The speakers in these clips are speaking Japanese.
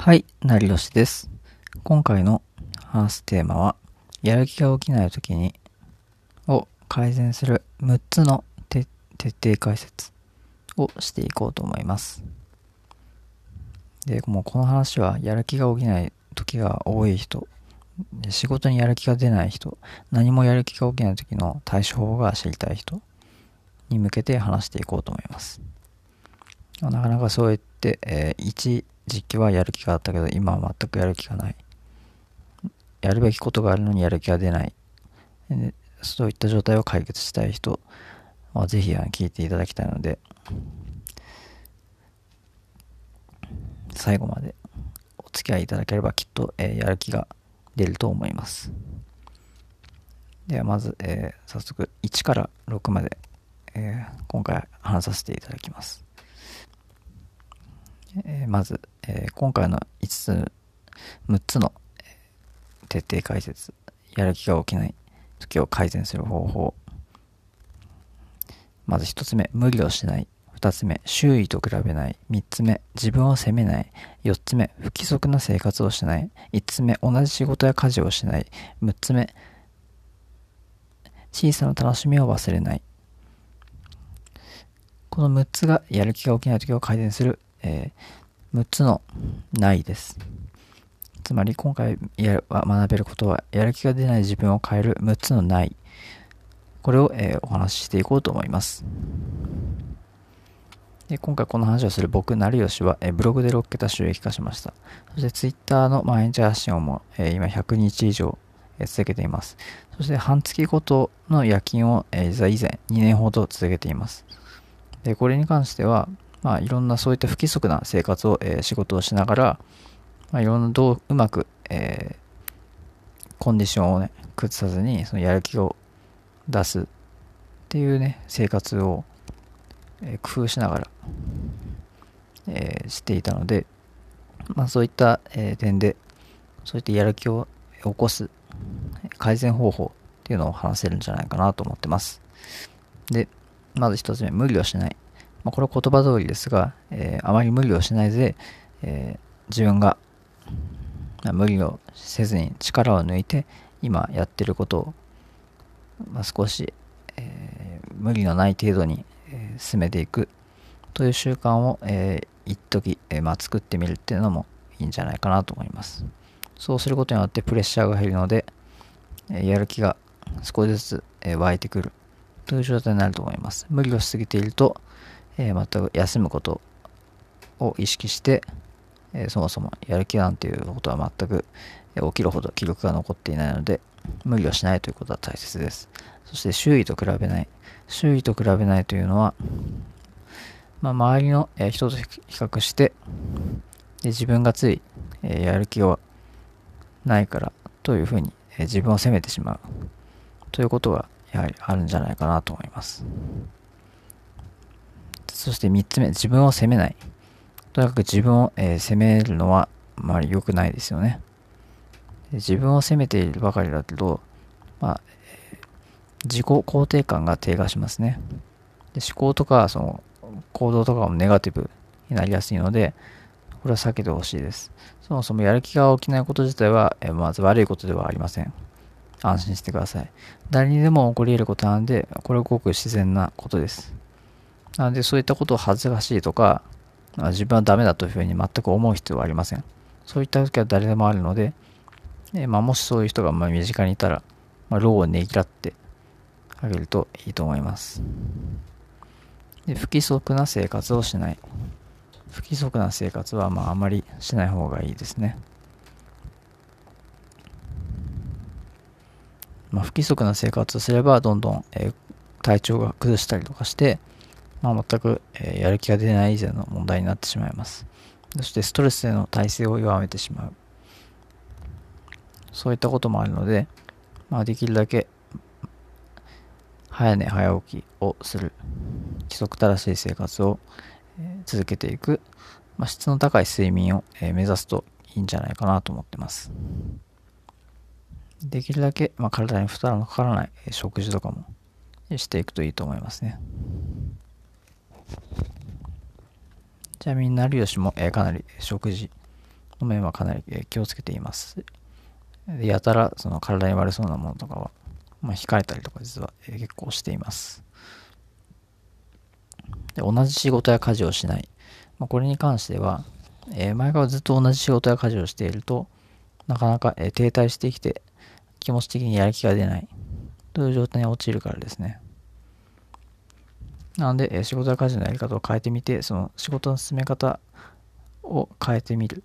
はい、成吉です。今回の話すテーマは、やる気が起きない時に、を改善する6つの徹底解説をしていこうと思います。で、もうこの話は、やる気が起きない時が多い人、仕事にやる気が出ない人、何もやる気が起きない時の対処法が知りたい人に向けて話していこうと思います。なかなかそうやって、えー一時期はやる気があったけど、今は全くやる気がない。やるべきことがあるのにやる気が出ない。そういった状態を解決したい人は、ぜひ聞いていただきたいので、最後までお付き合いいただければきっと、えやる気が出ると思います。ではまず、えー早速1から6まで、えー今回話させていただきます。えーまず、えー今回の5つ、6つの、え徹底解説、やる気が起きない時を改善する方法。まず1つ目、無理をしない。2つ目、周囲と比べない。3つ目、自分を責めない。4つ目、不規則な生活をしない。5つ目、同じ仕事や家事をしない。6つ目、小さな楽しみを忘れない。この6つがやる気が起きない時を改善する、えー6つのないです。つまり今回やる学べることは、やる気が出ない自分を変える6つのない。これを、えーお話ししていこうと思います。で今回この話をする僕、成吉は、えブログで6桁収益化しました。そして Twitter の毎日発信をも、え今100日以上、え続けています。そして半月ごとの夜勤を、えー以前2年ほど続けています。で、これに関しては、まあ、いろんなそういった不規則な生活を、えー仕事をしながら、まあ、いろんなどううまく、えーコンディションをね、崩さずに、そのやる気を出すっていうね、生活を、えー工夫しながら、えーしていたので、まあ、そういった、えー点で、そういったやる気を起こす改善方法っていうのを話せるんじゃないかなと思ってます。で、まず一つ目、無理をしない。まあ、これは言葉通りですが、えーあまり無理をしないで、えー自分がまあ無理をせずに力を抜いて今やってることを、まあ、少し、えー無理のない程度に、え進めていくという習慣を、えー一時、えーまあ、作ってみるっていうのもいいんじゃないかなと思います。そうすることによってプレッシャーが減るので、えやる気が少しずつ、え湧いてくるという状態になると思います。無理をしすぎていると、えー全く休むことを意識して、えーそもそもやる気なんていうことは全く、起きるほど記録が残っていないので、無理をしないということは大切です。そして周囲と比べない。周囲と比べないというのは、まあ、周りの、人と比較して、で自分がつい、えやる気がないからというふうに、え自分を責めてしまうということがやはりあるんじゃないかなと思います。そして3つ目、自分を責めない。とにかく自分を、えー責めるのはあまり良くないですよね。自分を責めているばかりだけど、まあ、え自己肯定感が低下しますね。で思考とかその行動とかもネガティブになりやすいので、これは避けてほしいです。そもそもやる気が起きないこと自体は、えまず悪いことではありません。安心してください。誰にでも起こり得ることなので、これはごく自然なことです。なので、そういったことを恥ずかしいとか、自分はダメだというふうに全く思う必要はありません。そういった時は誰でもあるので、えまあ、もしそういう人がまあ身近にいたら、まあ、労をねぎらってあげるといいと思います。で不規則な生活をしない。不規則な生活はまああまりしない方がいいですね。まあ、不規則な生活をすればどんどん、え体調が崩したりとかして、まあ、全く、えーやる気が出ない以前の問題になってしまいます。そしてストレスでの耐性を弱めてしまう。そういったこともあるので、まあ、できるだけ早寝早起きをする規則正しい生活を、え続けていく、まあ、質の高い睡眠を、え目指すといいんじゃないかなと思ってます。できるだけ、まあ、体に負担のかからないえ食事とかもしていくといいと思いますね。ちなみに成吉も、えーかなり食事の面はかなりえ気をつけています。やたらその体に悪そうなものとかは、まあ、控えたりとか実は結構しています。で同じ仕事や家事をしない。まあ、これに関しては、えー、前からずっと同じ仕事や家事をしていると、なかなか、えー、停滞してきて、気持ち的にやる気が出ないという状態に陥るからですね。なので、え、仕事や家事のやり方を変えてみて、その仕事の進め方を変えてみる。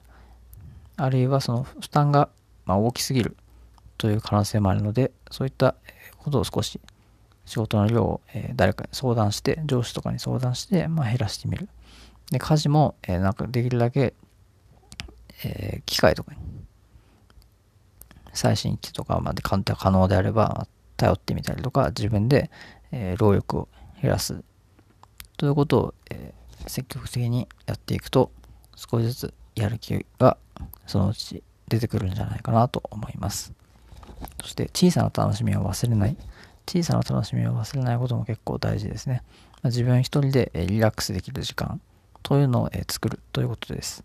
あるいはその負担が、ま、大きすぎるという可能性もあるので、そういったことを少し仕事の量を、え、誰かに相談して、上司とかに相談して、ま、減らしてみる。で、家事も、え、なんかできるだけ、え、機械とかに、最新機とかまで可能であれば、頼ってみたりとか、自分で、え、労力を減らす。ということを、えー、積極的にやっていくと、少しずつやる気がそのうち出てくるんじゃないかなと思います。そして小さな楽しみを忘れない。小さな楽しみを忘れないことも結構大事ですね。自分一人でリラックスできる時間というのを作るということです。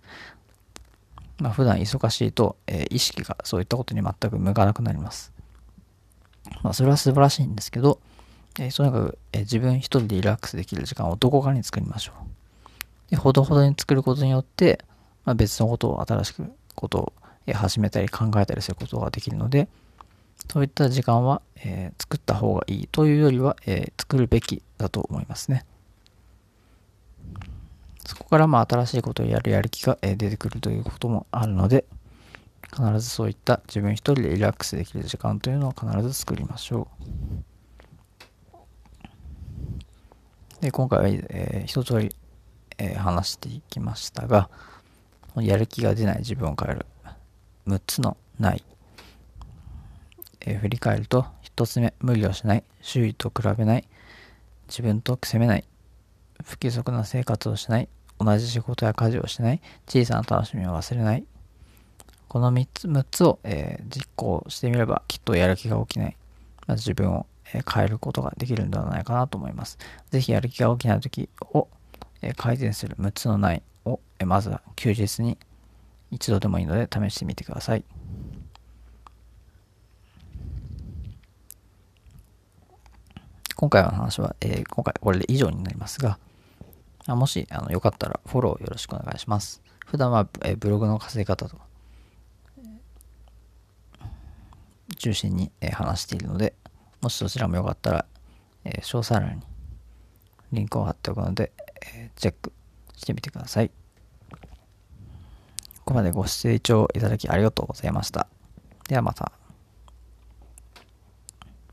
まあ、普段忙しいとえ意識がそういったことに全く向かなくなります。まあ、それは素晴らしいんですけど、えとにかく、え自分一人でリラックスできる時間をどこかに作りましょう。でほどほどに作ることによって、まあ、別のことを新しくことを始めたり考えたりすることができるので、そういった時間は、えー、作った方がいいというよりは、え、作るべきだと思いますね。そこからまあ新しいことをやるやる気が、え、出てくるということもあるので、必ずそういった自分一人でリラックスできる時間というのを必ず作りましょう。で、今回は、えー、一通り、えー、話していきましたが、やる気が出ない自分を変える。6つのない。えー、振り返ると、1つ目、無理をしない、周囲と比べない、自分と責めない、不規則な生活をしない、同じ仕事や家事をしない、小さな楽しみを忘れない。この3つ ,6 つを、えー、実行してみれば、きっとやる気が起きない、まず自分を、変えることができるんではないかなと思います。ぜひやる気が起きな時を、改善する6つのないを、まずは休日に一度でもいいので試してみてください。今回の話は、えー、今回これで以上になりますが、もしあのよかったらフォローよろしくお願いします。普段は、えー、ブログの稼ぎ方と中心に、えー、話しているので、もしそちらもよかったら、えー、詳細欄にリンクを貼っておくので、えチェックしてみてください。ここまでご視聴いただきありがとうございました。ではまた。